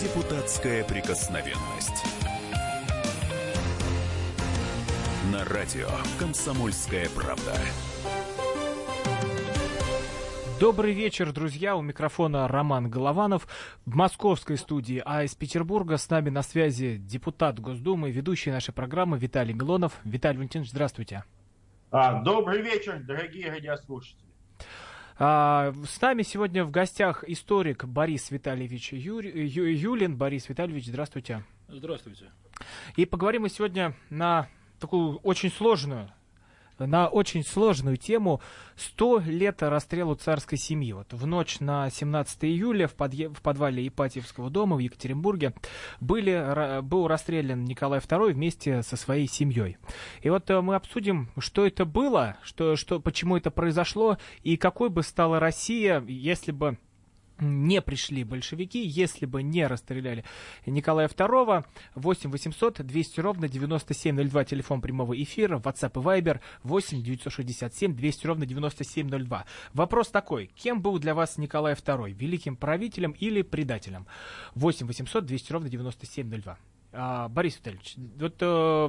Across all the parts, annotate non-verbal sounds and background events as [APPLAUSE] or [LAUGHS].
Депутатская прикосновенность. На радио «Комсомольская правда». Добрый вечер, друзья. У микрофона Роман Голованов в московской студии, а из Петербурга с нами на связи депутат Госдумы, ведущий нашей программы Виталий Милонов. Виталий Валентинович, здравствуйте. А, добрый вечер, дорогие радиослушатели. А, с нами сегодня в гостях историк Борис Витальевич Ю, Ю, Юлин. Борис Витальевич, здравствуйте. Здравствуйте. И поговорим мы сегодня на такую очень сложную на очень сложную тему 100 лет расстрелу царской семьи. Вот в ночь на 17 июля в, подъе- в подвале Ипатьевского дома в Екатеринбурге были, был расстрелян Николай II вместе со своей семьей. И вот э, мы обсудим, что это было, что, что, почему это произошло и какой бы стала Россия, если бы не пришли большевики, если бы не расстреляли Николая II. 8 800 200 ровно 9702, телефон прямого эфира, WhatsApp и Viber 8 967 200 ровно 9702. Вопрос такой, кем был для вас Николай II, великим правителем или предателем? 8 800 200 ровно 9702. А, Борис Витальевич, вот э,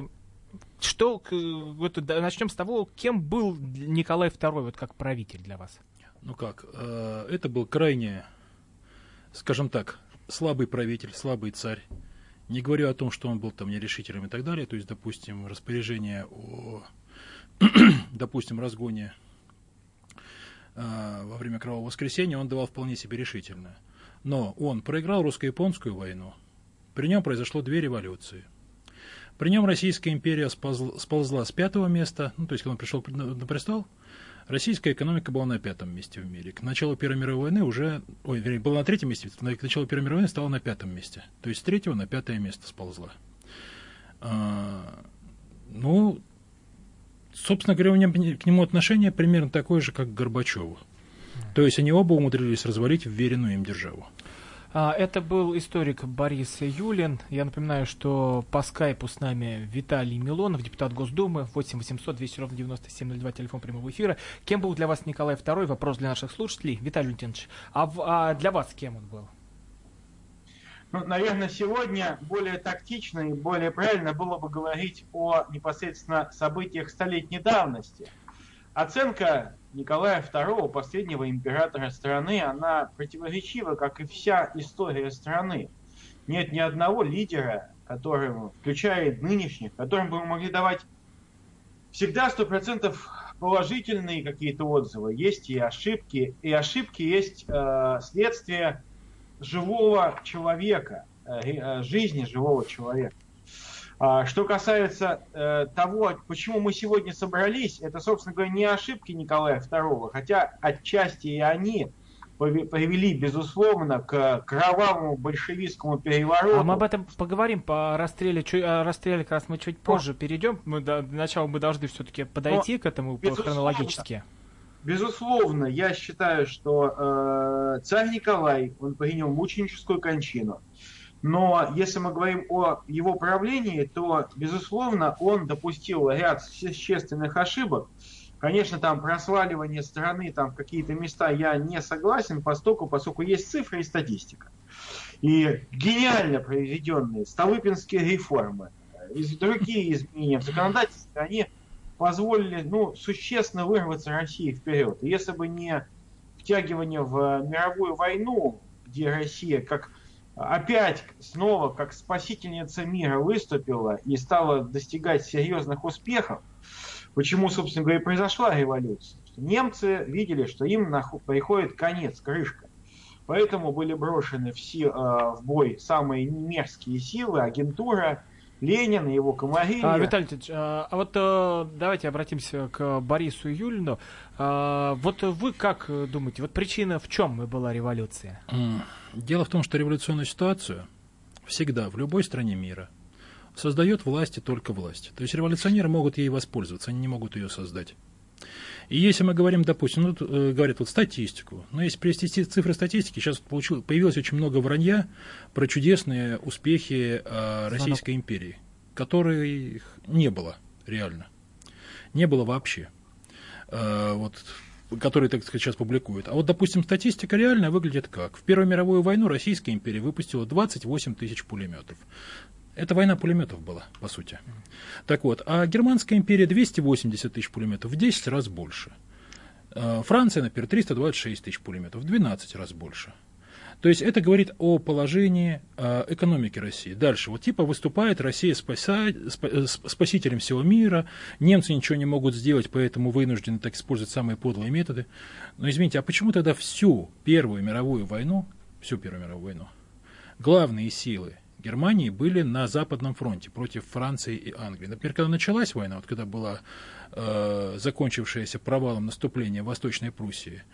что, вот, начнем с того, кем был Николай II вот как правитель для вас? Ну как, э, это был крайне скажем так, слабый правитель, слабый царь. Не говорю о том, что он был там нерешительным и так далее. То есть, допустим, распоряжение о, [CLEARS THROAT] допустим, разгоне э, во время Кровавого воскресенья он давал вполне себе решительно. Но он проиграл русско-японскую войну. При нем произошло две революции. При нем Российская империя сползла, сползла с пятого места, ну, то есть, когда он пришел на престол, Российская экономика была на пятом месте в мире. К началу Первой мировой войны уже... Ой, вернее, была на третьем месте, к началу Первой мировой войны стала на пятом месте. То есть с третьего на пятое место сползла. А, ну, собственно говоря, у меня к нему отношение примерно такое же, как к Горбачеву. То есть они оба умудрились развалить вверенную им державу. А, это был историк Борис Юлин. Я напоминаю, что по скайпу с нами Виталий Милонов, депутат Госдумы, 8 800 200 ровно 9702, телефон прямого эфира. Кем был для вас Николай II? Вопрос для наших слушателей. Виталий Валентинович, а, а для вас кем он был? Ну, наверное, сегодня более тактично и более правильно было бы говорить о непосредственно событиях столетней давности. Оценка Николая II, последнего императора страны, она противоречива, как и вся история страны. Нет ни одного лидера, которым, включая нынешних, которым бы мы могли давать всегда сто процентов положительные какие-то отзывы. Есть и ошибки, и ошибки есть э, следствие живого человека, э, э жизни живого человека. А, что касается э, того, почему мы сегодня собрались, это, собственно говоря, не ошибки Николая II, хотя отчасти и они привели, безусловно, к кровавому большевистскому перевороту. А мы об этом поговорим по расстреле, чуть, расстреле как раз мы чуть позже перейдем. Мы до, начала мы должны все-таки подойти Но, к этому хронологически. Безусловно, я считаю, что э, царь Николай, он принял мученическую кончину. Но если мы говорим о его правлении, то, безусловно, он допустил ряд существенных ошибок. Конечно, там просваливание страны там, какие-то места я не согласен, поскольку, поскольку есть цифры и статистика. И гениально проведенные Столыпинские реформы, и другие изменения в законодательстве, они позволили ну, существенно вырваться России вперед. И если бы не втягивание в мировую войну, где Россия как опять снова как спасительница мира выступила и стала достигать серьезных успехов, почему, собственно говоря, и произошла революция. Немцы видели, что им приходит конец, крышка. Поэтому были брошены все, э, в бой самые мерзкие силы, агентура, Ленин и его комарилья. А, Виталий Ильич, а, а вот а, давайте обратимся к Борису Юлину. А, вот вы как думаете, вот причина в чем была революция? Дело в том, что революционную ситуацию всегда в любой стране мира создает власть и только власть. То есть революционеры могут ей воспользоваться, они не могут ее создать. И если мы говорим, допустим, ну, э, говорят вот статистику, но если привести цифры статистики, сейчас появилось очень много вранья про чудесные успехи э, Российской империи, которых не было реально. Не было вообще. Э, вот которые, так сказать, сейчас публикуют. А вот, допустим, статистика реальная выглядит как? В Первую мировую войну Российская империя выпустила 28 тысяч пулеметов. Это война пулеметов была, по сути. Так вот, а Германская империя 280 тысяч пулеметов, в 10 раз больше. А Франция, например, 326 тысяч пулеметов, в 12 раз больше. То есть это говорит о положении э, экономики России. Дальше. Вот типа выступает Россия спаса, спа, э, спасителем всего мира, немцы ничего не могут сделать, поэтому вынуждены так использовать самые подлые методы. Но извините, а почему тогда всю Первую мировую войну, всю Первую мировую войну, главные силы Германии были на Западном фронте против Франции и Англии. Например, когда началась война, вот когда была э, закончившаяся провалом наступления Восточной Пруссии,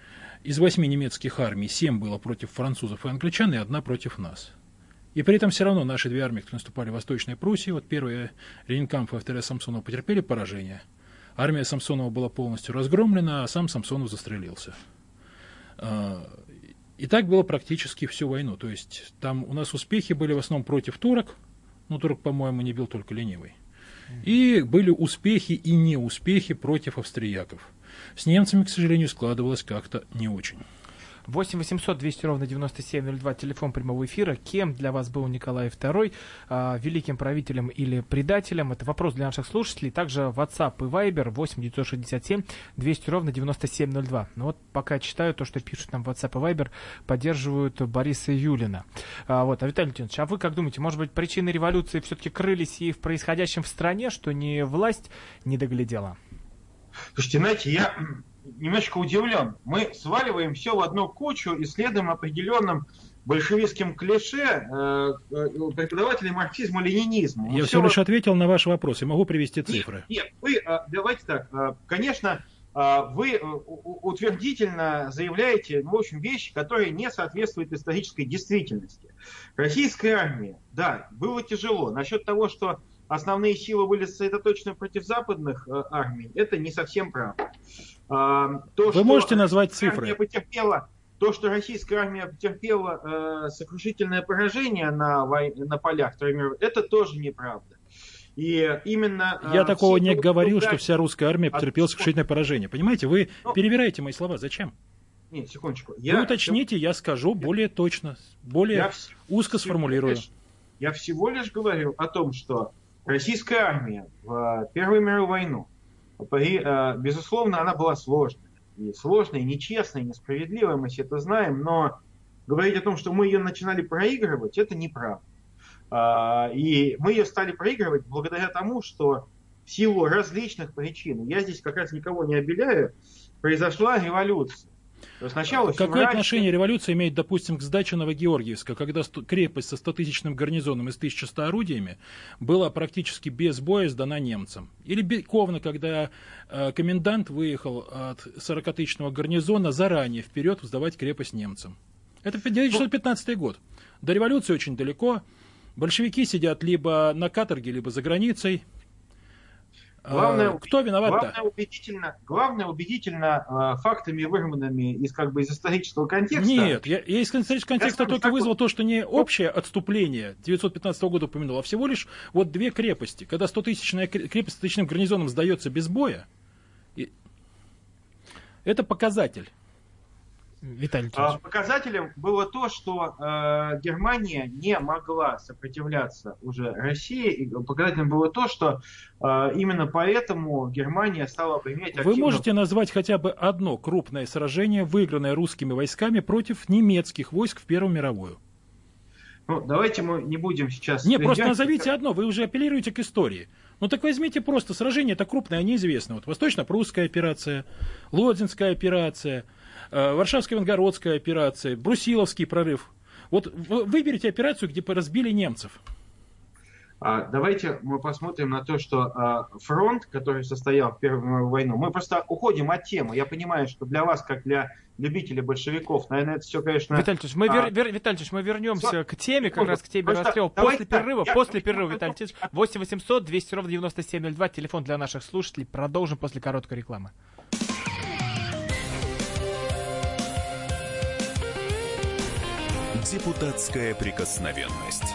из восьми немецких армий семь было против французов и англичан, и одна против нас. И при этом все равно наши две армии, которые наступали в Восточной Пруссии, вот первая Рейнкамф и вторая Самсонова потерпели поражение. Армия Самсонова была полностью разгромлена, а сам Самсонов застрелился. И так было практически всю войну. То есть там у нас успехи были в основном против турок, ну турок, по-моему, не бил только ленивый. И были успехи и неуспехи против австрияков. С немцами, к сожалению, складывалось как-то не очень. 8 800 200 ровно 9702, телефон прямого эфира. Кем для вас был Николай II? А, великим правителем или предателем? Это вопрос для наших слушателей. Также WhatsApp и Viber 8 967 200 ровно 9702. Ну вот пока читаю то, что пишут нам WhatsApp и Viber, поддерживают Бориса Юлина. А, вот, а Виталий Леонидович, а вы как думаете, может быть, причины революции все-таки крылись и в происходящем в стране, что не власть не доглядела? Слушайте, знаете, я немножко удивлен. Мы сваливаем все в одну кучу и следуем определенным большевистским клише э, э, преподавателей марксизма-ленинизма. Я все, лишь ответил на ваш вопрос, и могу привести цифры. Нет, нет вы, э, давайте так, конечно, вы утвердительно заявляете, ну, в общем, вещи, которые не соответствуют исторической действительности. Российская армия, да, было тяжело. Насчет того, что основные силы были сосредоточены против западных армий, это не совсем правда. То, Вы можете назвать цифры? Потерпела, то, что российская армия потерпела э, сокрушительное поражение на, вой... на полях это тоже неправда. И именно... Э, Я такого не говорил, что вся русская армия потерпела сокрушительное поражение. Понимаете, вы ну, перебираете мои слова. Зачем? Нет, секундочку. Я, вы уточните, я скажу более точно, более я узко сформулирую. Я всего лишь говорю о том, что российская армия в Первую мировую войну, э, безусловно, она была сложной. И сложной, и нечестной, и несправедливой, мы все это знаем, но говорить о том, что мы ее начинали проигрывать, это неправда. А, и мы ее стали проигрывать благодаря тому, что в силу различных причин, я здесь как раз никого не обеляю, произошла революция. Сначала Какое февраль... отношение революция имеет, допустим, к сдаче Новогеоргиевска, когда крепость со 100-тысячным гарнизоном и с 1100 орудиями была практически без боя сдана немцам? Или Ковна, когда э, комендант выехал от 40-тысячного гарнизона заранее вперед сдавать крепость немцам? Это 1915 год. До революции очень далеко. Большевики сидят либо на каторге, либо за границей. Главное, а, Кто виноват? Главное убедительно, главное убедительно э, фактами, вырванными из как бы из исторического контекста. Нет, я, я из исторического контекста я только вызвал то, что не общее отступление 915 года упомянул, а всего лишь вот две крепости. Когда 100-тысячная крепость с тысячным гарнизоном сдается без боя, и... это показатель. Виталий а, Показателем было то, что э, Германия не могла сопротивляться уже России. И показателем было то, что э, именно поэтому Германия стала применять активно... Вы можете назвать хотя бы одно крупное сражение, выигранное русскими войсками против немецких войск в Первую мировую? Ну, давайте мы не будем сейчас... Не, просто назовите одно, вы уже апеллируете к истории. Ну так возьмите просто сражение, это крупное, они известны. Вот Восточно-Прусская операция, Лодзинская операция – Э, Варшавская Венгородская операция, Брусиловский прорыв. Вот выберите операцию, где разбили немцев. А, давайте мы посмотрим на то, что а, фронт, который состоял в Первую мировую войну, мы просто уходим от темы. Я понимаю, что для вас, как для любителей большевиков, наверное, это все, конечно... Витальевич, мы, вер, вер, Витальевич, мы вернемся Что? к теме, как раз к теме расстрела. После перерыва, я... после перерыва, Витальевич, 8 800 200 ровно 9702, телефон для наших слушателей. Продолжим после короткой рекламы. Депутатская прикосновенность.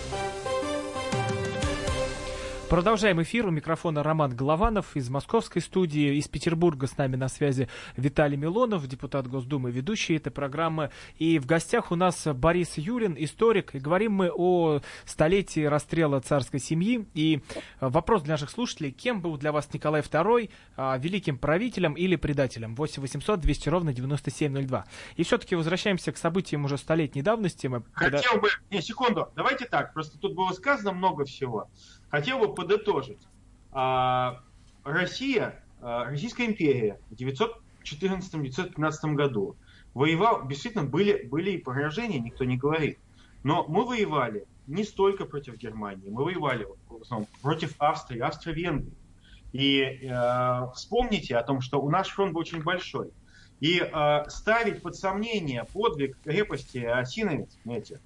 Продолжаем эфир. У микрофона Роман Голованов из московской студии. Из Петербурга с нами на связи Виталий Милонов, депутат Госдумы, ведущий этой программы. И в гостях у нас Борис Юрин, историк. И говорим мы о столетии расстрела царской семьи. И вопрос для наших слушателей. Кем был для вас Николай II? А, великим правителем или предателем? 8 800 200 ровно 9702. И все-таки возвращаемся к событиям уже столетней давности. Мы Хотел бы... Не, секунду. Давайте так. Просто тут было сказано много всего. Хотел бы подытожить. А, Россия, а, Российская империя в 914-915 году воевал, действительно были, были и поражения, никто не говорит. Но мы воевали не столько против Германии, мы воевали в основном против Австрии, Австро-Венгрии. И э, вспомните о том, что у нас фронт был очень большой. И э, ставить под сомнение подвиг крепости Осиновец, знаете,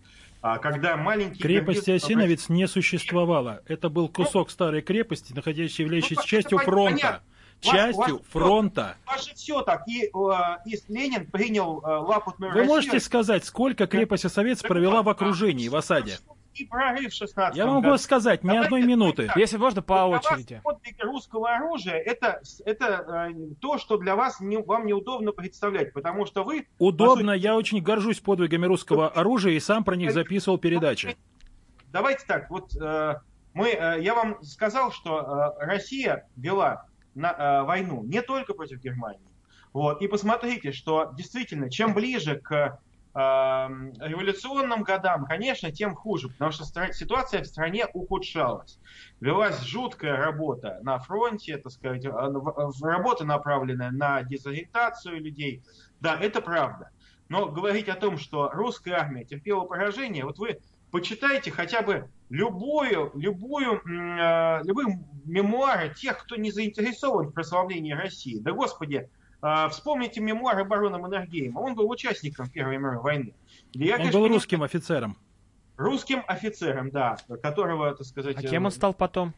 когда маленький... Крепости Осиновец не существовало. Это был кусок старой крепости, находящийся, являющийся ну, частью фронта. Понятно. Частью вас, фронта. У вас же все так. И, э, и Ленин принял э, лапутную Вы Россию. можете сказать, сколько крепость Осовец провела в окружении, в осаде? И прорыв 16 Я могу сказать, ни одной минуты. Если можно, по очереди. Подвиг русского оружия это, это э, то, что для вас не, вам неудобно представлять, потому что вы... Удобно, сути... я очень горжусь подвигами русского оружия и сам про них записывал передачи. Давайте так, вот э, мы, э, я вам сказал, что э, Россия вела на, э, войну не только против Германии. Вот, и посмотрите, что действительно, чем ближе к революционным годам, конечно, тем хуже, потому что ситуация в стране ухудшалась. Велась жуткая работа на фронте, так сказать, э, работа, направленная на дезориентацию людей. Да, это правда. Но говорить о том, что русская армия терпела поражение, вот вы почитайте хотя бы любую, любую, э, любые мемуары тех, кто не заинтересован в прославлении России. Да, Господи, вспомните мемуары барона Маннергейма. Он был участником Первой мировой войны. Я, Он конечно, был русским офицером. Русским офицером, да, которого, так сказать... А кем он стал потом?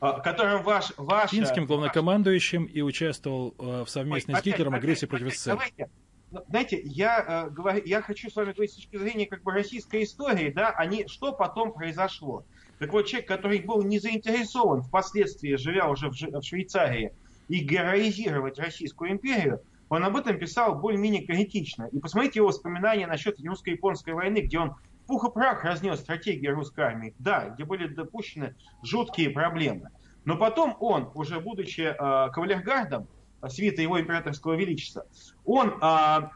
А, которым ваш, ваш... Финским главнокомандующим и участвовал э, в совместной Ой, с Гитлером опять, агрессии против СССР. Давайте, ну, знаете, я, э, говорю, я хочу с вами говорить с точки зрения как бы российской истории, да, они, что потом произошло. Так вот, человек, который был не заинтересован впоследствии, живя уже в, в Швейцарии, и героизировать Российскую империю, он об этом писал более-менее критично. И посмотрите его воспоминания насчет русско-японской войны, где он пух и прах разнес стратегии русской армии. Да, где были допущены жуткие проблемы. Но потом он, уже будучи э, кавалергардом, свита его императорского величества, он э,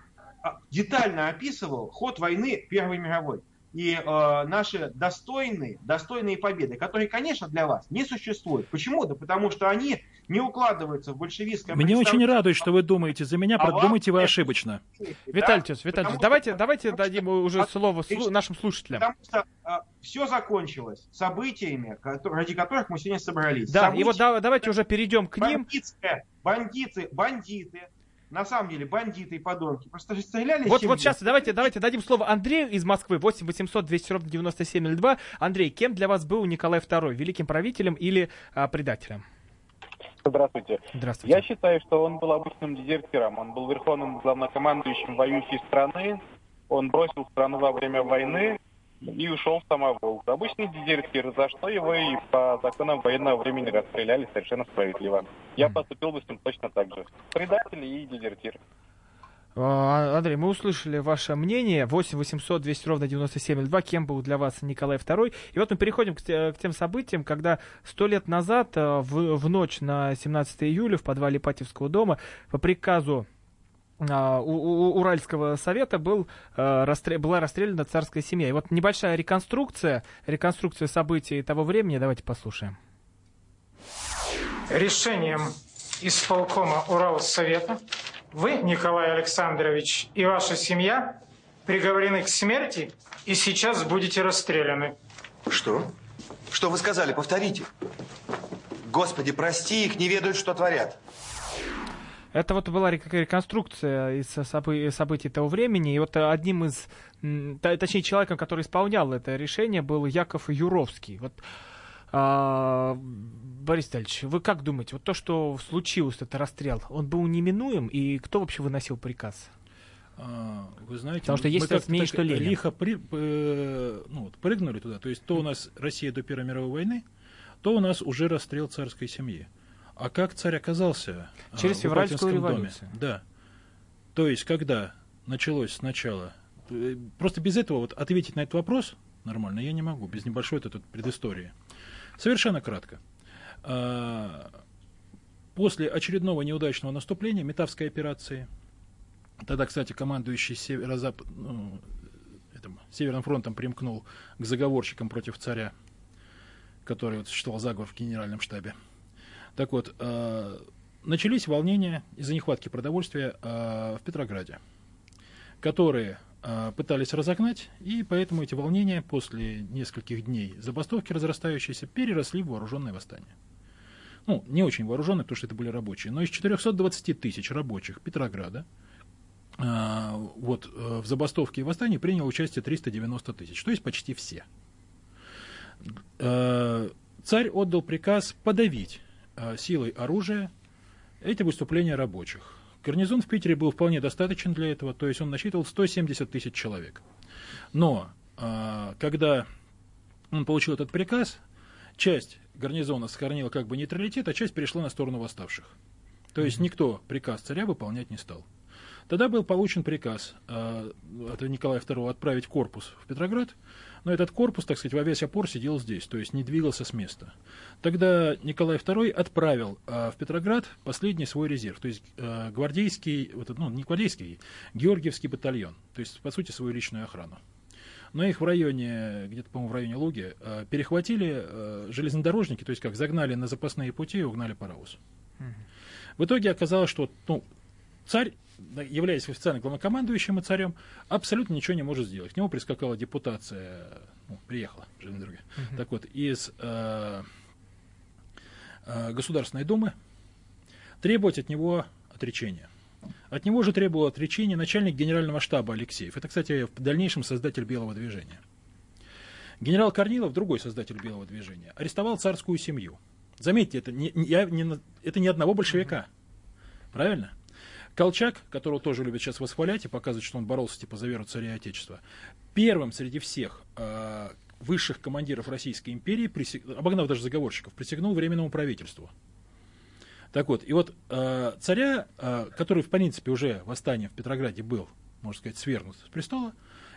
детально описывал ход войны Первой мировой и э, наши достойные, достойные победы, которые, конечно, для вас не существуют. Почему? Да потому что они не укладываются в большевистское Мне очень радует, что вы думаете за меня, а думаете вы ошибочно. Виталий Тес, Виталий давайте, давайте дадим уже слово слу, нашим слушателям. Потому что а, все закончилось событиями, ради которых мы сегодня собрались. Да, События, и вот да, давайте уже перейдем к ним. Бандиты, бандиты, на самом деле бандиты и подонки. Просто же стреляли. Вот, вот сейчас давайте, давайте дадим слово Андрею из Москвы. 8 800 200 ровно 9702. Андрей, кем для вас был Николай II? Великим правителем или а, предателем? Здравствуйте. Здравствуйте. Я считаю, что он был обычным дезертиром. Он был верховным главнокомандующим воюющей страны. Он бросил страну во время войны и ушел в самовол. Обычный дезертир, за что его и по законам военного времени расстреляли совершенно справедливо. Я поступил бы с ним точно так же. Предатель и дезертир. А, Андрей, мы услышали ваше мнение. 8 800 200 ровно 9702. Кем был для вас Николай II? И вот мы переходим к, к тем событиям, когда сто лет назад, э, в, в ночь на 17 июля, в подвале Патевского дома, по приказу у, у Уральского совета был, а, расстрел, была расстреляна царская семья. И вот небольшая реконструкция, реконструкция событий того времени, давайте послушаем. Решением исполкома Уралсовета вы, Николай Александрович, и ваша семья приговорены к смерти и сейчас будете расстреляны. Что? Что вы сказали? Повторите. Господи, прости их, не ведают, что творят. Это вот была реконструкция из событий того времени, и вот одним из, точнее, человеком, который исполнял это решение, был Яков Юровский. Вот, а, Борис Витальевич, вы как думаете, вот то, что случилось, этот расстрел, он был неминуем, и кто вообще выносил приказ? А, вы знаете, Потому что есть мы мнение, что Ленин. лихо при, э, ну, вот, прыгнули туда. То есть то у нас Россия до Первой мировой войны, то у нас уже расстрел царской семьи. А как царь оказался а, Через в февральскую революцию. Доме? Да. То есть, когда началось сначала... Э, просто без этого вот ответить на этот вопрос нормально я не могу, без небольшой вот этой предыстории. Совершенно кратко. А, после очередного неудачного наступления, Метавской операции, тогда, кстати, командующий северо-запад, ну, этим, Северным фронтом примкнул к заговорщикам против царя, который вот, существовал заговор в генеральном штабе. Так вот, э, начались волнения из-за нехватки продовольствия э, в Петрограде, которые э, пытались разогнать, и поэтому эти волнения после нескольких дней забастовки разрастающиеся переросли в вооруженное восстание. Ну, не очень вооруженные, потому что это были рабочие, но из 420 тысяч рабочих Петрограда вот в забастовке и восстании приняло участие 390 тысяч, то есть почти все. Царь отдал приказ подавить силой оружия эти выступления рабочих. Гарнизон в Питере был вполне достаточен для этого, то есть он насчитывал 170 тысяч человек. Но э, когда он получил этот приказ, часть гарнизона сохранила как бы нейтралитет, а часть перешла на сторону восставших. То есть никто приказ царя выполнять не стал. Тогда был получен приказ э, от Николая II отправить корпус в Петроград, но этот корпус, так сказать, во весь опор сидел здесь, то есть не двигался с места. Тогда Николай II отправил э, в Петроград последний свой резерв, то есть э, гвардейский, вот, ну, не гвардейский, Георгиевский батальон, то есть, по сути, свою личную охрану. Но их в районе, где-то, по-моему, в районе Луги, э, перехватили э, железнодорожники, то есть как загнали на запасные пути и угнали паровоз. В итоге оказалось, что ну, царь являясь официально главнокомандующим и царем, абсолютно ничего не может сделать. К нему прискакала депутация, ну, приехала, дороги, uh-huh. так вот, из э, э, Государственной Думы требовать от него отречения. От него же требовал отречения начальник генерального штаба Алексеев. Это, кстати, в дальнейшем создатель Белого движения. Генерал Корнилов, другой создатель Белого движения, арестовал царскую семью. Заметьте, это не, я, не, это не одного большевика. Правильно? Колчак, которого тоже любят сейчас восхвалять и показывать, что он боролся типа за веру царя и отечества, первым среди всех э, высших командиров Российской империи, присяг... обогнав даже заговорщиков, присягнул Временному правительству. Так вот, и вот э, царя, э, который в принципе уже восстание в Петрограде был, можно сказать, свергнут с престола,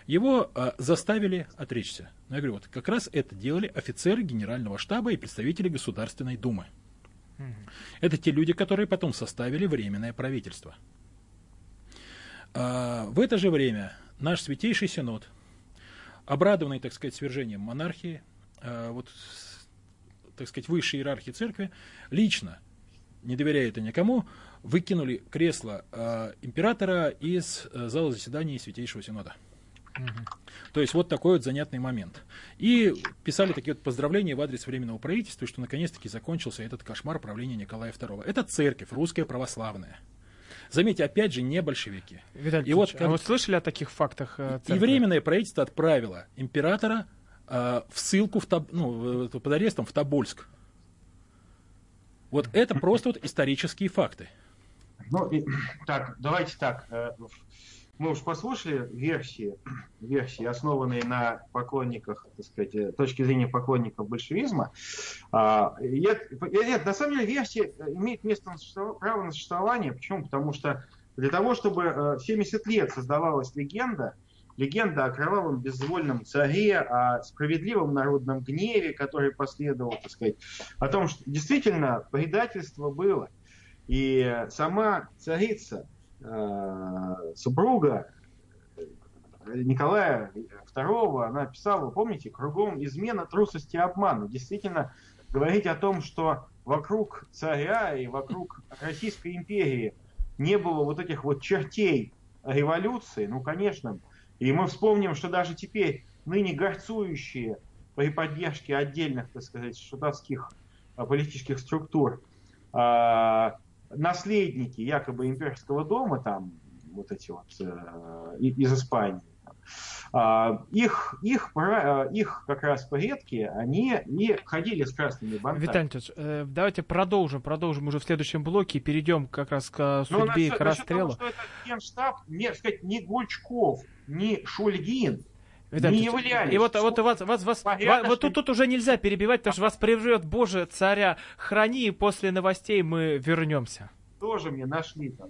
его э, заставили отречься. Но я говорю, вот как раз это делали офицеры Генерального штаба и представители Государственной Думы. Это те люди, которые потом составили Временное правительство. А, в это же время наш Святейший Синод, обрадованный, так сказать, свержением монархии, а, вот, так сказать, высшей иерархии церкви, лично, не доверяя это никому, выкинули кресло а, императора из зала заседаний Святейшего Синода. То есть вот такой вот занятный момент. И писали такие вот поздравления в адрес Временного правительства, что наконец-таки закончился этот кошмар правления Николая II. Это церковь, русская православная. Заметьте, опять же, не большевики. Виталий и вот, а вы слышали о таких фактах? Э, и Временное правительство отправило императора э, в ссылку в Таб, ну, под арестом в Тобольск. Вот это просто вот исторические факты. Ну, и, так, давайте так. Э, мы уж послушали версии, [CLEARS THROAT] версии, основанные на поклонниках, так сказать, э, точки зрения поклонников большевизма. А, нет, нет, на самом деле версия имеет место на право на существование. Почему? Потому что для того, чтобы 70 э, лет создавалась легенда, легенда о кровавом безвольном царе, о справедливом народном гневе, который последовал, так сказать, о том, что действительно предательство было. И сама царица э, супруга Николая II, она писала, помните, кругом измена, трусость и обман. Действительно, говорить о том, что вокруг царя и вокруг Российской империи не было вот этих вот чертей революции, ну, конечно. И мы вспомним, что даже теперь ныне горцующие при поддержке отдельных, так сказать, шутовских а, политических структур а, наследники якобы имперского дома, там вот эти вот э, из Испании, а, их, их, а, их как раз предки, они не ходили с красными бантами. Виталий Антонович, э, давайте продолжим, продолжим уже в следующем блоке, перейдем как раз к судьбе Но и к расстрелу. Того, что это генштаб, не, сказать, не Гульчков, не Шульгин, Виталий, не являлись. И вот, вот вас, вас, вас, Понятно, вот тут, тут уже нельзя перебивать, потому что вас прервет, Боже, царя храни, и после новостей мы вернемся. Тоже мне нашли там.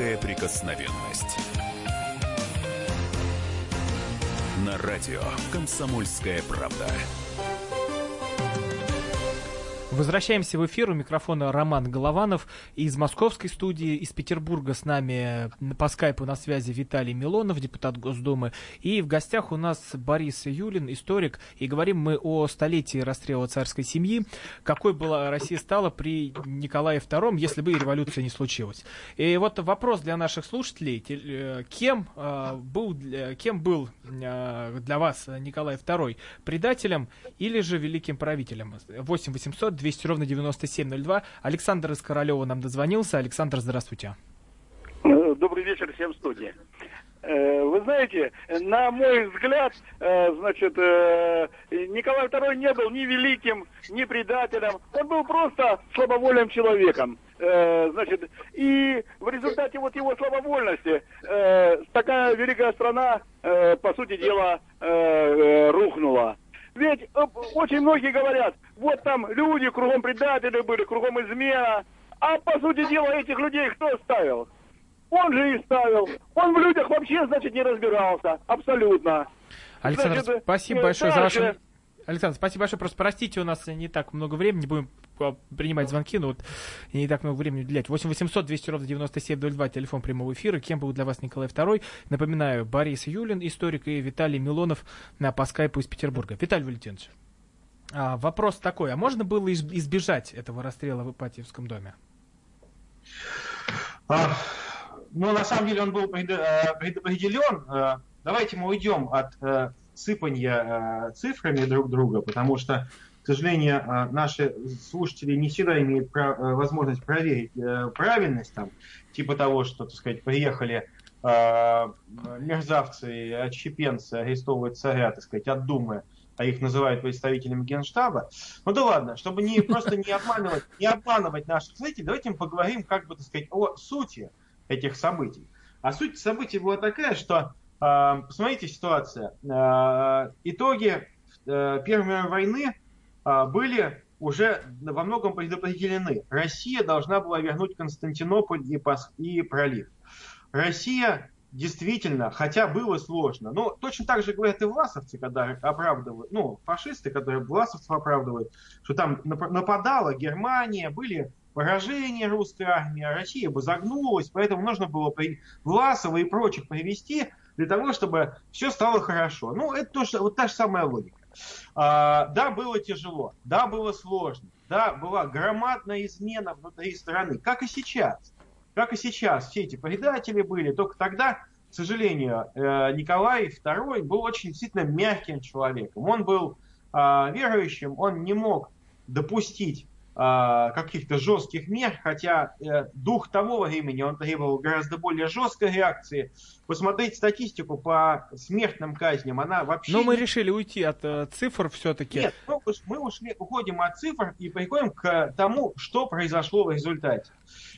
Депутатская прикосновенность. На радио «Комсомольская правда». Возвращаемся в эфир. У микрофона Роман Голованов. Из московской студии, из Петербурга с нами по скайпу на связи Виталий Милонов, депутат Госдумы. И в гостях у нас Борис Юлин, историк. И говорим мы о столетии расстрела царской семьи. Какой была Россия стала при Николае II, если бы революция не случилась. И вот вопрос для наших слушателей. Э, кем, э, был, кем был э, для вас Николай II? Предателем или же великим правителем? 8 800 200 200 ровно 9702. Александр из Королева нам дозвонился. Александр, здравствуйте. Э, добрый вечер всем в студии. Э, вы знаете, на мой взгляд, э, значит, Николай II не был ни великим, ни предателем. Он был просто слабовольным человеком. Значит, и в результате вот его слабовольности такая великая страна, по сути дела, рухнула. Ведь э, очень многие говорят, вот там люди кругом предатели были, кругом измена. А по сути дела этих людей кто ставил? Он же и ставил. Он в людях вообще, значит, не разбирался. Абсолютно. Александр, значит, спасибо большое дальше... за ваше Александр, спасибо большое. Просто простите, у нас не так много времени. Будем принимать звонки, но вот не так много времени уделять. 8 800 200 ровно 9702, телефон прямого эфира. Кем был для вас Николай II? Напоминаю, Борис Юлин, историк, и Виталий Милонов на, по скайпу из Петербурга. Виталий Валентинович, а, вопрос такой. А можно было избежать этого расстрела в Ипатьевском доме? А, ну, на самом деле он был э, предопределен. Э, давайте мы уйдем от э, сыпанья цифрами друг друга, потому что, к сожалению, э, наши слушатели не всегда имеют э, возможность проверить правильность, там, типа того, что, так сказать, приехали мерзавцы, отщепенцы арестовывать царя, так сказать, от Думы, а их называют представителями Генштаба. Ну да ладно, чтобы не, просто не обманывать, не обманывать наших зрителей, давайте мы поговорим, как бы, так сказать, о сути этих событий. А суть событий была такая, что а, посмотрите ситуация. А, итоги э, Первой мировой войны а, были уже во многом предопределены. Россия должна была вернуть Константинополь и пролив. Россия действительно, хотя было сложно, но точно так же говорят и власовцы, когда оправдывают, ну, фашисты, которые власовцев оправдывают, что там нападала Германия, были поражения русской армии, а Россия бы загнулась, поэтому нужно было Власова и прочих привести для того, чтобы все стало хорошо. Ну, это тоже вот та же самая логика. А, да, было тяжело, да, было сложно. да, была громадная измена внутри страны, как и сейчас. Как и сейчас все эти предатели были, только тогда, к сожалению, э, Николай II был очень действительно мягким человеком. Он был а, верующим, он не мог допустить каких-то жестких мер, хотя э, дух того времени, он требовал гораздо более жесткой реакции. Посмотреть статистику по смертным казням, она вообще... Но мы решили уйти от э, цифр все-таки. Нет, мы, мы ушли, уходим от цифр и приходим к тому, что произошло в результате.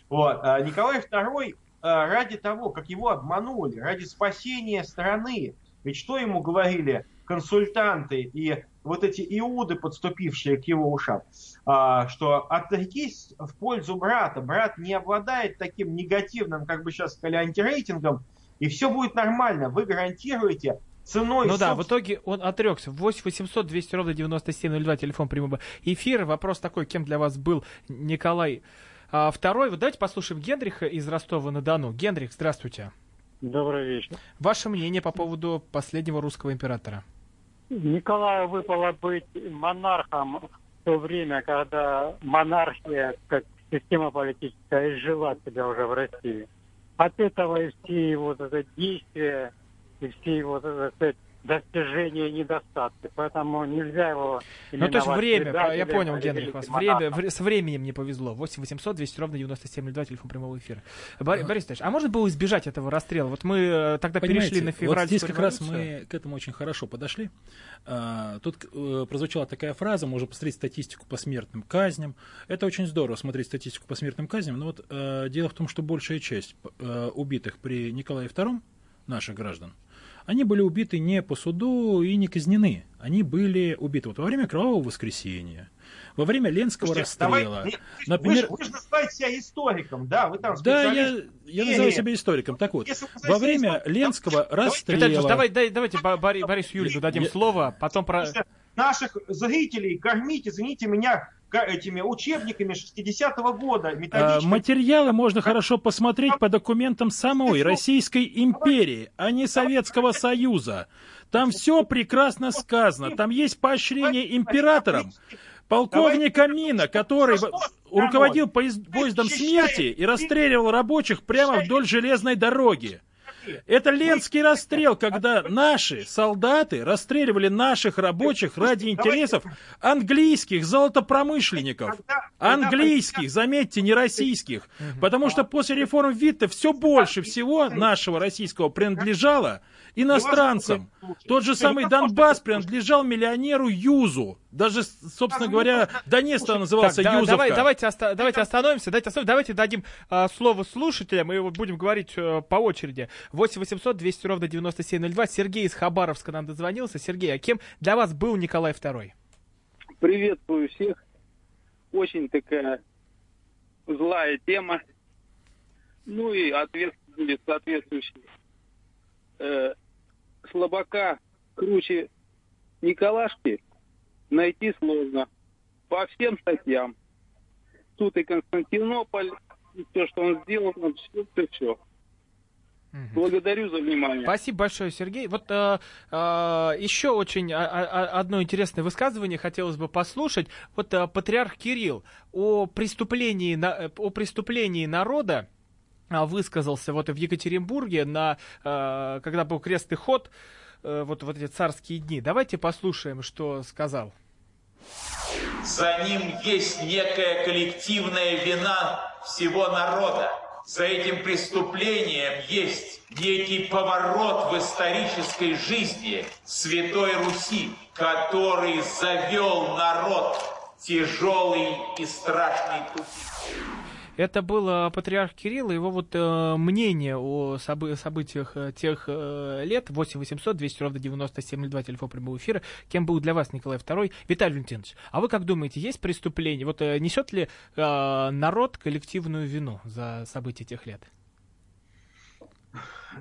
Вот. А Николай II ради того, как его обманули, ради спасения страны, ведь что ему говорили консультанты и вот эти иуды, подступившие к его ушам, а, что отрекись в пользу брата. Брат не обладает таким негативным, как бы сейчас сказали, антирейтингом, и все будет нормально. Вы гарантируете ценой... Ну да, в итоге он отрекся. 8 800 200 ровно 9702, телефон прямого эфира. Вопрос такой, кем для вас был Николай а, Второй? Вот давайте послушаем Генриха из Ростова-на-Дону. Генрих, здравствуйте. Добрый вечер. Ваше мнение по поводу последнего русского императора? Николаю выпало быть монархом в то время, когда монархия, как система политическая, изжила себя уже в России. От этого и все его вот это действия, и все его вот это, достижения и недостатки. Поэтому нельзя его Ну, то есть время, я понял, Генрих, вас. Время, в, с временем не повезло. 8 800 200 ровно 9702, телефон прямого эфира. Борис, Борис Ильич, а можно было избежать этого расстрела? Вот мы э, тогда Понимаете, перешли на февраль. Вот здесь как раз мы к этому очень хорошо подошли. А, тут э, прозвучала такая фраза, можно посмотреть статистику по смертным казням. Это очень здорово, смотреть статистику по смертным казням. Но вот э, дело в том, что большая часть э, убитых при Николае II, наших граждан, они были убиты не по суду и не казнены. Они были убиты вот во время Кровавого воскресенья, во время Ленского Слушайте, расстрела. Давай, Например, вы, же, вы же называете себя историком, да? Вы там да, я, я называю себя историком. Так вот, во время историком, Ленского да, расстрела... Виталий, давай, дай, давайте Борису Юрьевичу дадим я... слово, потом про... Наших зрителей кормить, извините меня, этими учебниками 60-го года. А, материалы можно хорошо посмотреть по документам самой Российской империи, а не Советского Союза. Там все прекрасно сказано. Там есть поощрение императорам. Полковника Мина, который руководил поездом смерти и расстреливал рабочих прямо вдоль железной дороги. Это Ленский расстрел, когда наши солдаты расстреливали наших рабочих ради интересов английских золотопромышленников. Английских, заметьте, не российских. Потому что после реформ Витте все больше всего нашего российского принадлежало иностранцам. Тот же самый Донбасс принадлежал миллионеру Юзу. Даже, собственно говоря, Донецк назывался так, Юзовка. Давай, давайте, оста- давайте остановимся, давайте, остановимся, давайте дадим а, слово слушателям, и будем говорить а, по очереди. 8 800 200 ровно 9702. Сергей из Хабаровска нам дозвонился. Сергей, а кем для вас был Николай II? Приветствую всех. Очень такая злая тема. Ну и ответ будет соответствующий. Э, слабака круче Николашки найти сложно. По всем статьям. Тут и Константинополь, и все, что он сделал, все, все, все. Благодарю за внимание. Спасибо большое, Сергей. Вот э, э, еще очень а, а, одно интересное высказывание хотелось бы послушать. Вот э, патриарх Кирилл о преступлении, на, о преступлении народа э, высказался вот в Екатеринбурге, на, э, когда был крестный ход, э, вот, вот эти царские дни. Давайте послушаем, что сказал. За ним есть некая коллективная вина всего народа за этим преступлением есть некий поворот в исторической жизни Святой Руси, который завел народ тяжелый и страшный тупик. Это был э, патриарх Кирилл, его вот э, мнение о собы- событиях э, тех лет, 8 800 200 ровно 9702, телефон прямого эфира. Кем был для вас Николай II? Виталий Валентинович, а вы как думаете, есть преступление? Вот несет ли народ коллективную вину за события тех лет?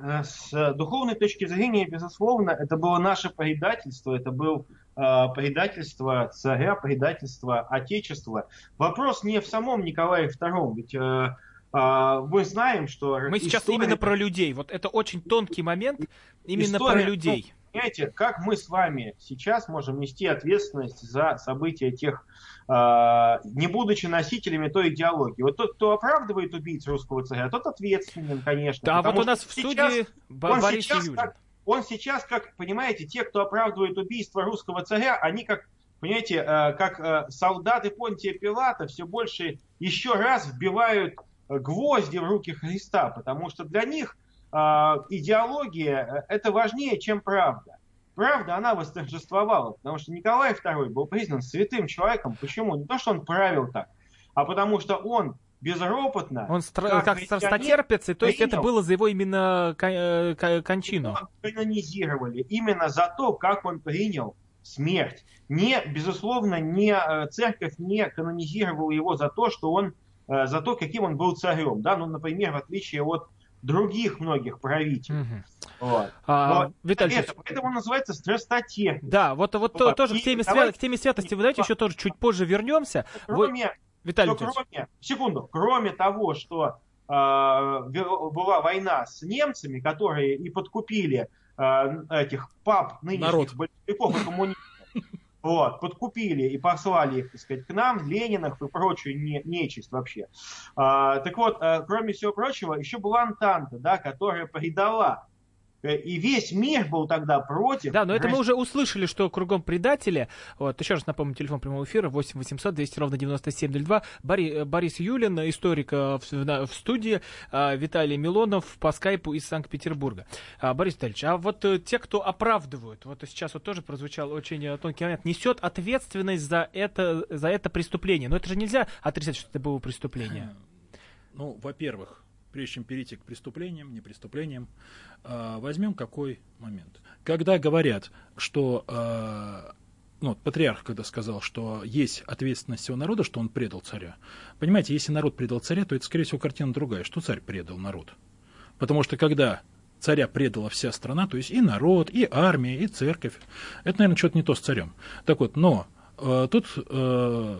Э, с духовной точки зрения, безусловно, это было наше предательство, это был Э, предательство царя, предательство отечества. Вопрос не в самом Николае II, ведь э, мы знаем, что... Мы сейчас история... именно про людей. Вот это очень тонкий момент именно история... про людей. Понимаете, как мы с вами сейчас можем нести ответственность за события тех, э, не будучи носителями той идеологии. Вот тот, кто оправдывает убийц русского царя, тот ответственен, конечно. Да, вот у нас в сейчас, студии Борис. Как, он сейчас, как, понимаете, те, кто оправдывает убийство русского царя, они как понимаете, э, как солдаты Понтия Пилата все больше еще раз вбивают гвозди в руки Христа, потому что для них идеология это важнее, чем правда. Правда, она восторжествовала, потому что Николай II был признан святым человеком. Почему? Не то, что он правил так, а потому что он безропотно. Он стра- как, как страстотерпец, и то есть это было за его именно кончину. Канонизировали именно за то, как он принял смерть. Не, безусловно, не, э, церковь не канонизировала его за то, что он, э, за то, каким он был царем. Да? Ну, например, в отличие от других многих правителей. Угу. Вот. А, Виталий, это, поэтому он называется страстоте. Да, вот, вот, вот. тоже к теме, давайте, к теме святости, вы давайте еще тоже чуть позже вернемся. Кроме, вы... Виталий кроме, секунду, кроме того, что э, была война с немцами, которые и подкупили Э, этих пап нынешних Народ. большевиков и коммунистов. Вот, подкупили и послали их, так сказать, к нам, Ленинах и прочую не, нечисть вообще. А, так вот, а, кроме всего прочего, еще была Антанта, да, которая предала и весь мир был тогда против. Да, но это мы уже услышали, что кругом предатели. Вот, еще раз напомню, телефон прямого эфира 8 800 200 ровно 9702. Бори, э, Борис Юлин, историк э, в, в студии, Виталий Милонов по скайпу из Санкт-Петербурга. Борис Витальевич, а вот те, кто оправдывают, вот сейчас вот тоже прозвучал очень тонкий момент, несет ответственность за это, за это преступление. Но это же нельзя отрицать, что это было преступление. Ну, во-первых, прежде чем перейти к преступлениям, не преступлениям, э, возьмем какой момент. Когда говорят, что э, ну, патриарх, когда сказал, что есть ответственность всего народа, что он предал царя. Понимаете, если народ предал царя, то это, скорее всего, картина другая. Что царь предал народ? Потому что когда царя предала вся страна, то есть и народ, и армия, и церковь, это, наверное, что-то не то с царем. Так вот, но тут э,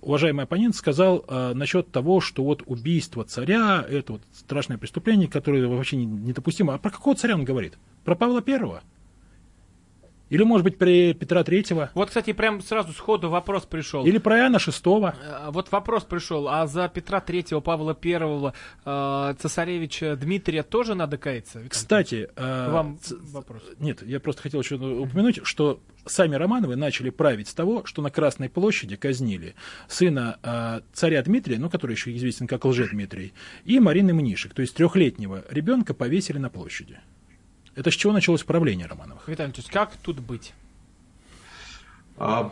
уважаемый оппонент сказал э, насчет того, что вот убийство царя – это вот страшное преступление, которое вообще недопустимо. А про какого царя он говорит? Про Павла Первого? Или, может быть, при Петра Третьего. Вот, кстати, прям сразу сходу вопрос пришел. Или про Иоанна Шестого. Э, вот вопрос пришел. А за Петра Третьего, Павла Первого, э, цесаревича Дмитрия тоже надо каяться? Кстати, э, вам вопрос. Нет, я просто хотел еще упомянуть, что сами Романовы начали править с того, что на Красной площади казнили сына э, царя Дмитрия, ну, который еще известен как Лже-Дмитрий, и Марины Мнишек, то есть трехлетнего ребенка повесили на площади. Это с чего началось правление Романовых? Виталий Ильич, как тут быть? А,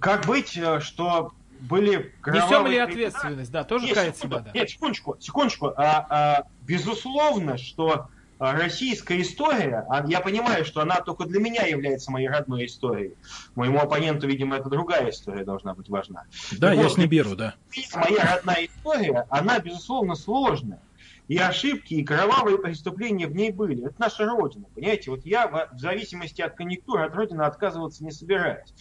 как быть, э, что были Несем ли ответственность, да, тоже нет, кается секунду, Нет, секундочку, секундочку. А, а, безусловно, что российская история, а я понимаю, что она только для меня является моей родной историей. Моему оппоненту, видимо, это другая история должна быть важна. Да, Но, я с ней беру, да. Моя родная история, она, безусловно, сложная и ошибки, и кровавые преступления в ней были. Это наша Родина, понимаете? Вот я в зависимости от конъюнктуры от Родины отказываться не собираюсь.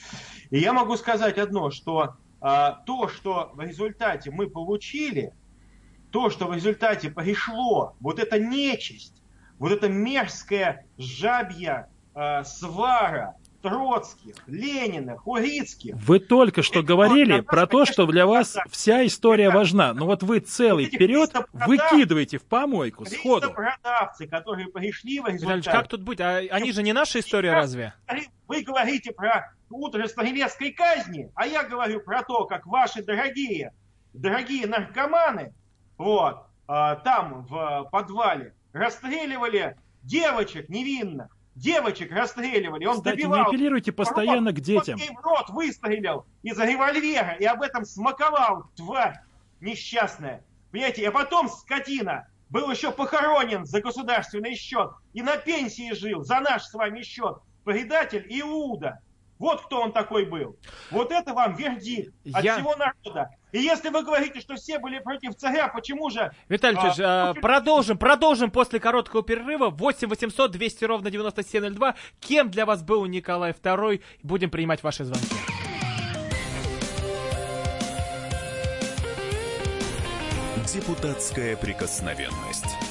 И я могу сказать одно, что а, то, что в результате мы получили, то, что в результате пришло, вот эта нечисть, вот эта мерзкая жабья а, свара, Троцких, Лениных, Урицких. Вы только что говорили про то, что для вас вся история важна. Но вот вы целый вперед выкидываете в помойку сходу. продавцы, которые пришли в результате... Как тут быть? А они же не наша история разве? Вы говорите про утро Стрелецкой казни, а я говорю про то, как ваши дорогие, дорогие наркоманы, вот, а, там в подвале расстреливали девочек невинных девочек расстреливали, он Кстати, добивал. не апеллируйте постоянно рот, к детям. Он ей в рот выстрелил из револьвера и об этом смаковал, тварь несчастная. Понимаете, а потом скотина был еще похоронен за государственный счет и на пенсии жил за наш с вами счет. Предатель Иуда. Вот кто он такой был. Вот это вам вердикт от Я... всего народа. И если вы говорите, что все были против царя, почему же... Виталий а, а, продолжим, продолжим после короткого перерыва. 8 800 200 ровно 9702. Кем для вас был Николай II? Будем принимать ваши звонки. Депутатская прикосновенность.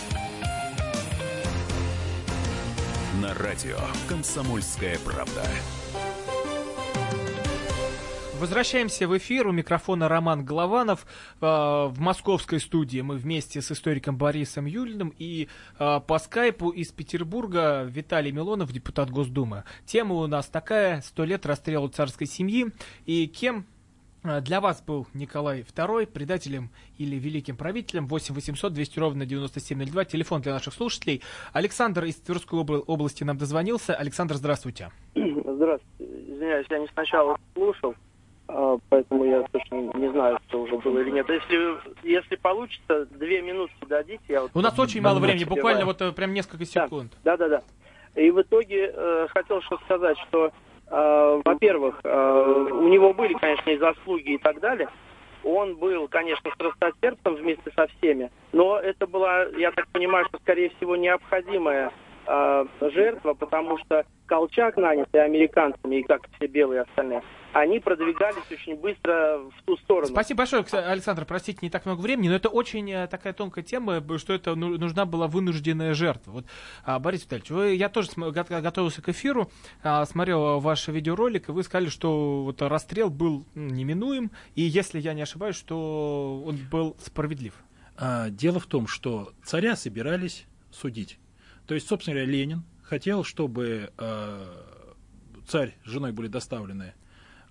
На радио «Комсомольская правда». Возвращаемся в эфир. У микрофона Роман Голованов. Э, в московской студии мы вместе с историком Борисом Юлиным и э, по скайпу из Петербурга Виталий Милонов, депутат Госдумы. Тема у нас такая «Сто лет расстрелу царской семьи». И кем для вас был Николай II предателем или великим правителем. 8 800 200 ровно 9702. Телефон для наших слушателей. Александр из Тверской области нам дозвонился. Александр, здравствуйте. Здравствуйте. Извиняюсь, я не сначала слушал, а, поэтому я точно не знаю, что уже было или нет. Если, если получится, две минутки дадите. Я вот У нас очень мало времени, буквально вот э, прям несколько секунд. Да, да, да. И в итоге э, хотел что сказать, что, э, во-первых, э, у него были, конечно, и заслуги и так далее. Он был, конечно, страстотерпцем вместе со всеми, но это была, я так понимаю, что, скорее всего, необходимая э, жертва, потому что Колчак, нанятый американцами, и как все белые остальные, они продвигались очень быстро в ту сторону. Спасибо большое, Александр. Простите, не так много времени, но это очень э, такая тонкая тема, что это ну, нужна была вынужденная жертва. Вот, а, Борис Витальевич, вы, я тоже готовился к эфиру, а, смотрел ваш видеоролик, и вы сказали, что вот расстрел был неминуем, и если я не ошибаюсь, что он был справедлив. Дело в том, что царя собирались судить. То есть, собственно говоря, Ленин хотел, чтобы э, царь с женой были доставлены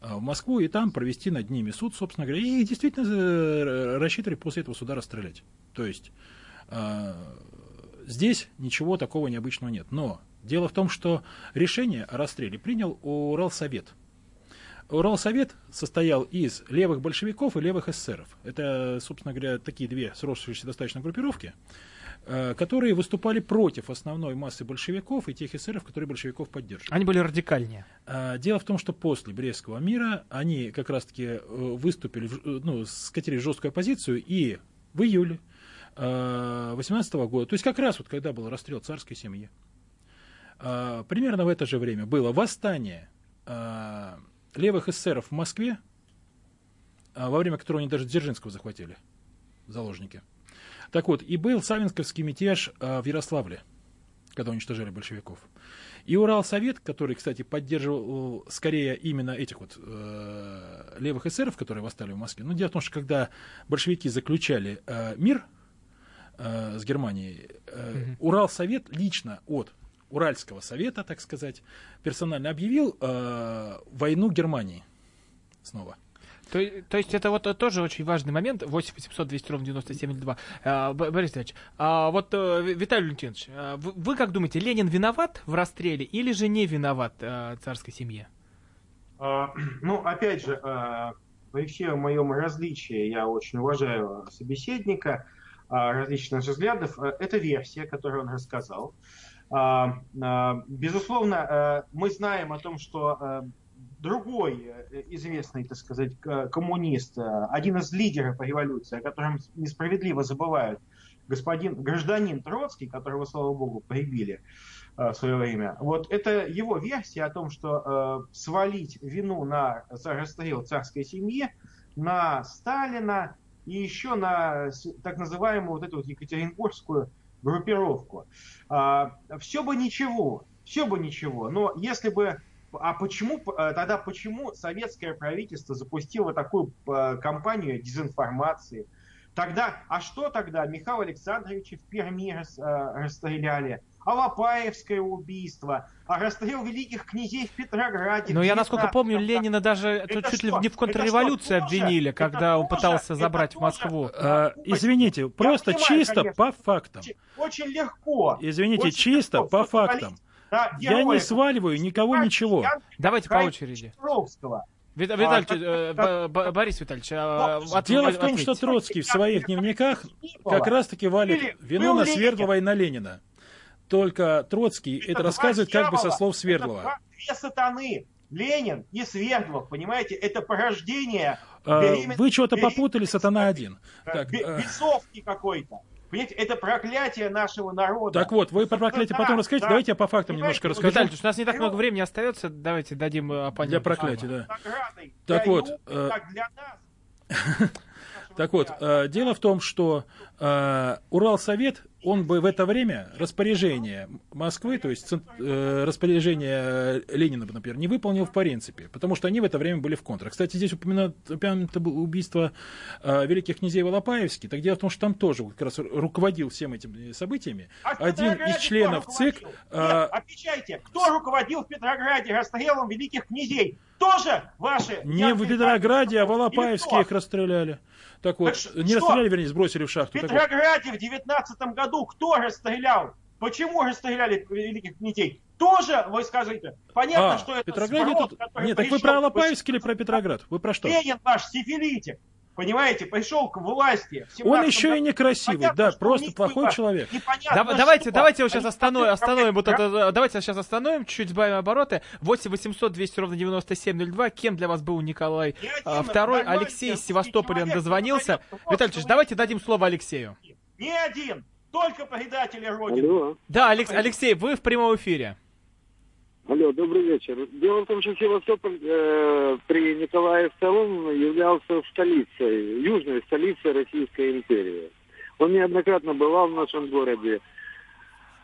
э, в Москву и там провести над ними суд, собственно говоря, и действительно э, рассчитывали после этого суда расстрелять. То есть здесь ничего такого необычного нет. Но дело в том, что решение о расстреле принял Уралсовет. Уралсовет состоял из левых большевиков и левых эсеров. Это, собственно говоря, такие две сросшиеся достаточно группировки. Э, которые выступали против основной массы большевиков и тех эсеров, которые большевиков поддерживали. Они были радикальнее. Э, дело в том, что после Брестского мира они как раз-таки э, выступили, ну, скатили жесткую оппозицию, и в июле 18 года, то есть как раз вот когда был расстрел царской семьи, примерно в это же время было восстание левых эсеров в Москве, во время которого они даже Дзержинского захватили заложники. Так вот, и был Савинсковский мятеж э, в Ярославле, когда уничтожали большевиков. И Уралсовет, который, кстати, поддерживал скорее именно этих вот э, левых эсеров, которые восстали в Москве. Но дело в том, что когда большевики заключали э, мир э, с Германией, э, mm-hmm. Уралсовет лично от Уральского совета, так сказать, персонально объявил э, войну Германии снова. То, то есть это вот тоже очень важный момент. 8 800 200 ровно 9702. А, Борис Ильич, а вот э, Виталий Валентинович, а вы, вы как думаете, Ленин виноват в расстреле или же не виноват царской семье? А, [CLEARS THROAT] ну, опять же, а, при всем моем различии, я очень уважаю собеседника, а, различных взглядов, это версия, которую он рассказал. Безусловно, мы знаем о том, что другой э, известный, так сказать, коммунист, э, один из лидеров революции, о котором несправедливо забывают, господин, гражданин Троцкий, которого, слава богу, прибили э, в свое время. Вот это его версия о том, что э, свалить вину на, за расстрел царской семьи на Сталина и еще на так называемую вот эту вот Екатеринбургскую группировку. Э, все бы ничего, все бы ничего, но если бы а почему э, тогда почему советское правительство запустило такую э, кампанию дезинформации? Тогда, а что тогда Михаил Александрович в Перми рас, э, расстреляли? А Лопаевское убийство, а расстрел великих князей в Петрограде. Но я, насколько помню, Ленина даже это чуть ли не в контрреволюции обвинили, когда он пытался забрать в Москву. А, извините, просто понимаю, чисто конечно, по фактам. Очень легко. Извините, очень чисто легко. по фактам. Да, я не сваливаю никого ничего. Давайте по очереди. Виталий, а, э, Борис Витальевич, а, от, Дело в том, что Троцкий в своих дневниках как раз-таки валит вину на Свердлова и на Ленина. только Троцкий это, Это рассказывает как бы со слов это Свердлова. два- Две сатаны. Ленин и Свердлов, понимаете, это порождение А, беремен- Вы что-то беремен- попутали, сатана один. э, Так, э, бесовки какой-то. Понимаете, это проклятие нашего народа. так вот, вы про проклятие потом расскажите, да. давайте я по фактам немножко Понимаете, расскажу. Виталий, у нас не так много времени остается, давайте дадим э, оппоненту. Для проклятия, да. Так вот, э. [LAUGHS] Так вот, э, дело в том, что э, Уралсовет, он бы в это время распоряжение Москвы, то есть э, распоряжение Ленина, например, не выполнил в принципе, потому что они в это время были в контрах. Кстати, здесь упомянуто, упомянуто было убийство э, великих князей Волопаевски. Так дело в том, что там тоже как раз руководил всем этими событиями. А Один из членов ЦИК... э, Нет, отвечайте, кто руководил в Петрограде расстрелом великих князей? Тоже ваши? не в Петрограде, а в кто? их расстреляли. Так вот, ш- не что? расстреляли, вернее, сбросили в В шахту. Так вот. Петрограде в девятнадцатом году кто расстрелял? Почему расстреляли великих князей? Тоже, вы скажите, понятно, А, что в это Петрограде сброд, тут... который Нет, так вы про Алапаевск или про Петроград? Вы про что? Ленин ваш сифилитик, понимаете, пришел к власти. Он 17 еще и году. некрасивый, Понятно, да, просто плохой было человек. Дав- давайте, что. давайте его сейчас остановим, остановим вот это, давайте сейчас остановим, чуть сбавим обороты. 8 800 200 ровно 9702. Кем для вас был Николай Ни а, один Второй? нормальный Алексей из Севастополя человек дозвонился. не просто давайте дадим слово Алексею. Ни один, только предатели Родины. Алло. Да, Алекс- Алексей, вы в прямом эфире. Алло, добрый вечер. Дело в том, что Севастополь э, при Николае II являлся столицей, южной столицей Российской империи. Он неоднократно бывал в нашем городе.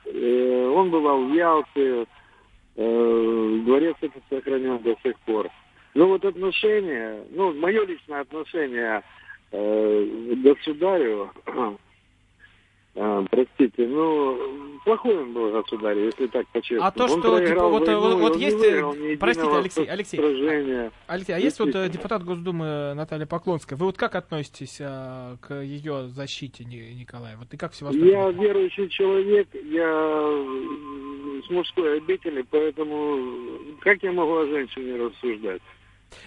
Э, он бывал в Ялте. Э, дворец этот сохранен до сих пор. Но вот отношение, ну, мое личное отношение э, к государю, э, простите, ну, плохой он был государь, если так по-честному. А то, Он что, типа, вот, войну, вот, вот есть, выиграл э, простите, Алексей, Алексей, сражения. Алексей, а есть вот э, депутат Госдумы Наталья Поклонская. Вы вот как относитесь а, к ее защите Ни- Николая? Вот и как в Севастополе? Я верующий человек, я с мужской обители, поэтому как я могу о женщине рассуждать?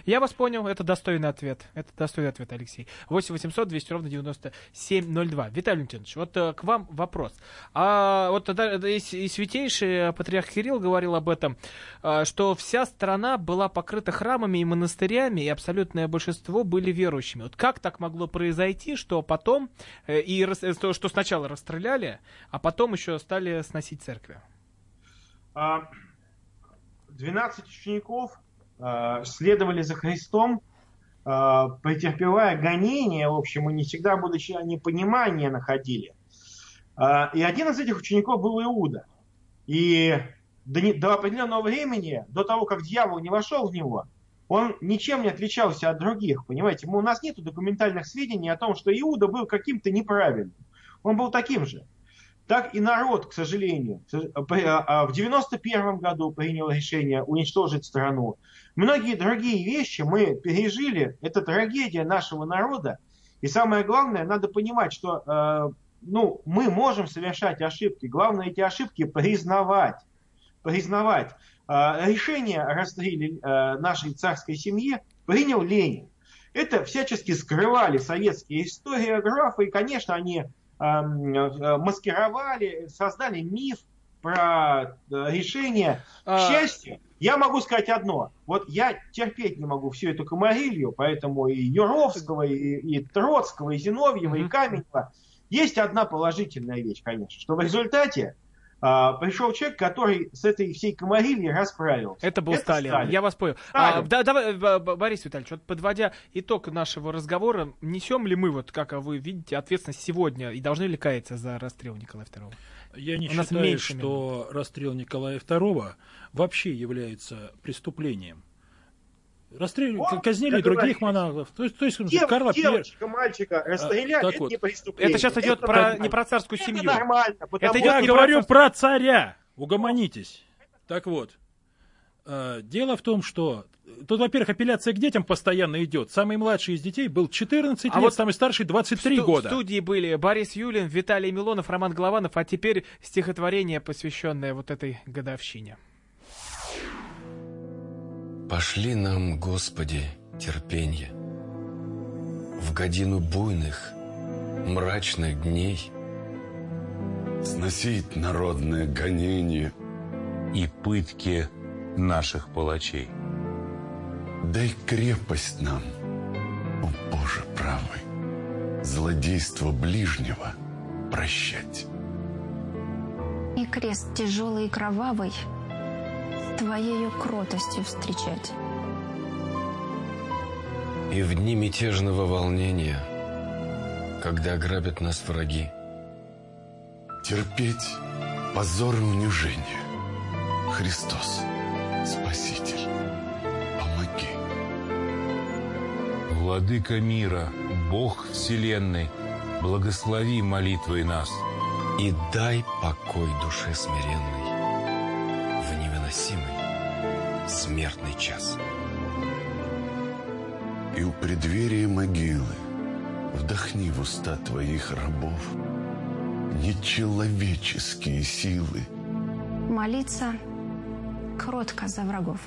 Я вас понял, это достойный ответ. Это достойный ответ, Алексей. 8 800 200 ровно 9702. Виталий Валентинович, вот э, к вам вопрос. А вот тогда и, с- и святейший патриарх Кирилл говорил об этом, а, что вся страна была покрыта храмами и монастырями, и абсолютное большинство были верующими. Вот как так могло произойти, что потом, э, и э, что что сначала расстреляли, а потом еще стали сносить церкви? А, 12 учеников а, следовали за Христом, а, претерпевая гонения, в общем, и не всегда, будучи непонимания, находили. А, И один из этих учеников был Иуда. И до определенного времени, до того, как дьявол не вошел в него, он ничем не отличался от других, понимаете? Мы- У нас нет документальных сведений о том, что Иуда был каким-то неправильным. Он был таким же так и народ, к сожалению, при- а, а, в 91 году принял решение уничтожить страну. Многие другие вещи мы пережили. Это трагедия нашего народа. И самое главное, надо понимать, что ну, мы можем совершать ошибки. Главное эти ошибки признавать. Признавать. Решение о расстреле нашей царской семьи принял Ленин. Это всячески скрывали советские историографы, и, конечно, они маскировали, создали миф про э, решение. К А- счастью, я могу сказать одно. Вот я терпеть не могу всю эту комарилью, поэтому и Юровского, и, и Троцкого, и Зиновьева, и Каменева. Есть одна положительная вещь, конечно, что в результате а, пришел человек, который с этой всей комарильей расправился. Это был Сталин. Я вас понял. Сталин. А, да, давай, Б- Борис Витальевич, вот подводя итог нашего разговора, несем ли мы, вот как вы видите, ответственность сегодня и должны ли каяться за расстрел Николая II? Я не У считаю, что расстрел Николая II вообще является преступлением. Расстрел... Вот, казнили других говорю. монархов. То есть, то есть Дев- Карла девочка, мальчика расстрелять, так это вот. не преступление. Это сейчас идет Это про, нормально. не про царскую семью. Это нормально. потому Это идет Я не говорю про про царя. Угомонитесь. Так вот. э, Дело в том, что тут, во-первых, апелляция к детям постоянно идет. Самый младший из детей был 14 А лет, вот самый старший 23 Сту- года. В студии были Борис Юлин, Виталий Милонов, Роман Голованов, а теперь стихотворение, посвященное вот этой годовщине. Пошли нам, Господи, терпенье В годину буйных, мрачных дней сносить народное гонение и пытки наших палачей. Дай крепость нам, о Боже правый, злодейство ближнего прощать. И крест тяжелый и кровавый Твоею кротостью встречать. И в дни мятежного волнения, когда грабят нас враги, терпеть позор и унижение. Христос, Спаситель, помоги. Владыка мира, Бог Вселенной, благослови молитвой нас. И дай покой душе смиренной смертный час. И у преддверия могилы вдохни в уста твоих рабов нечеловеческие силы. Молиться кротко за врагов.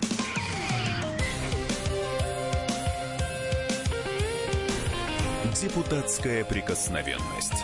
Депутатская прикосновенность.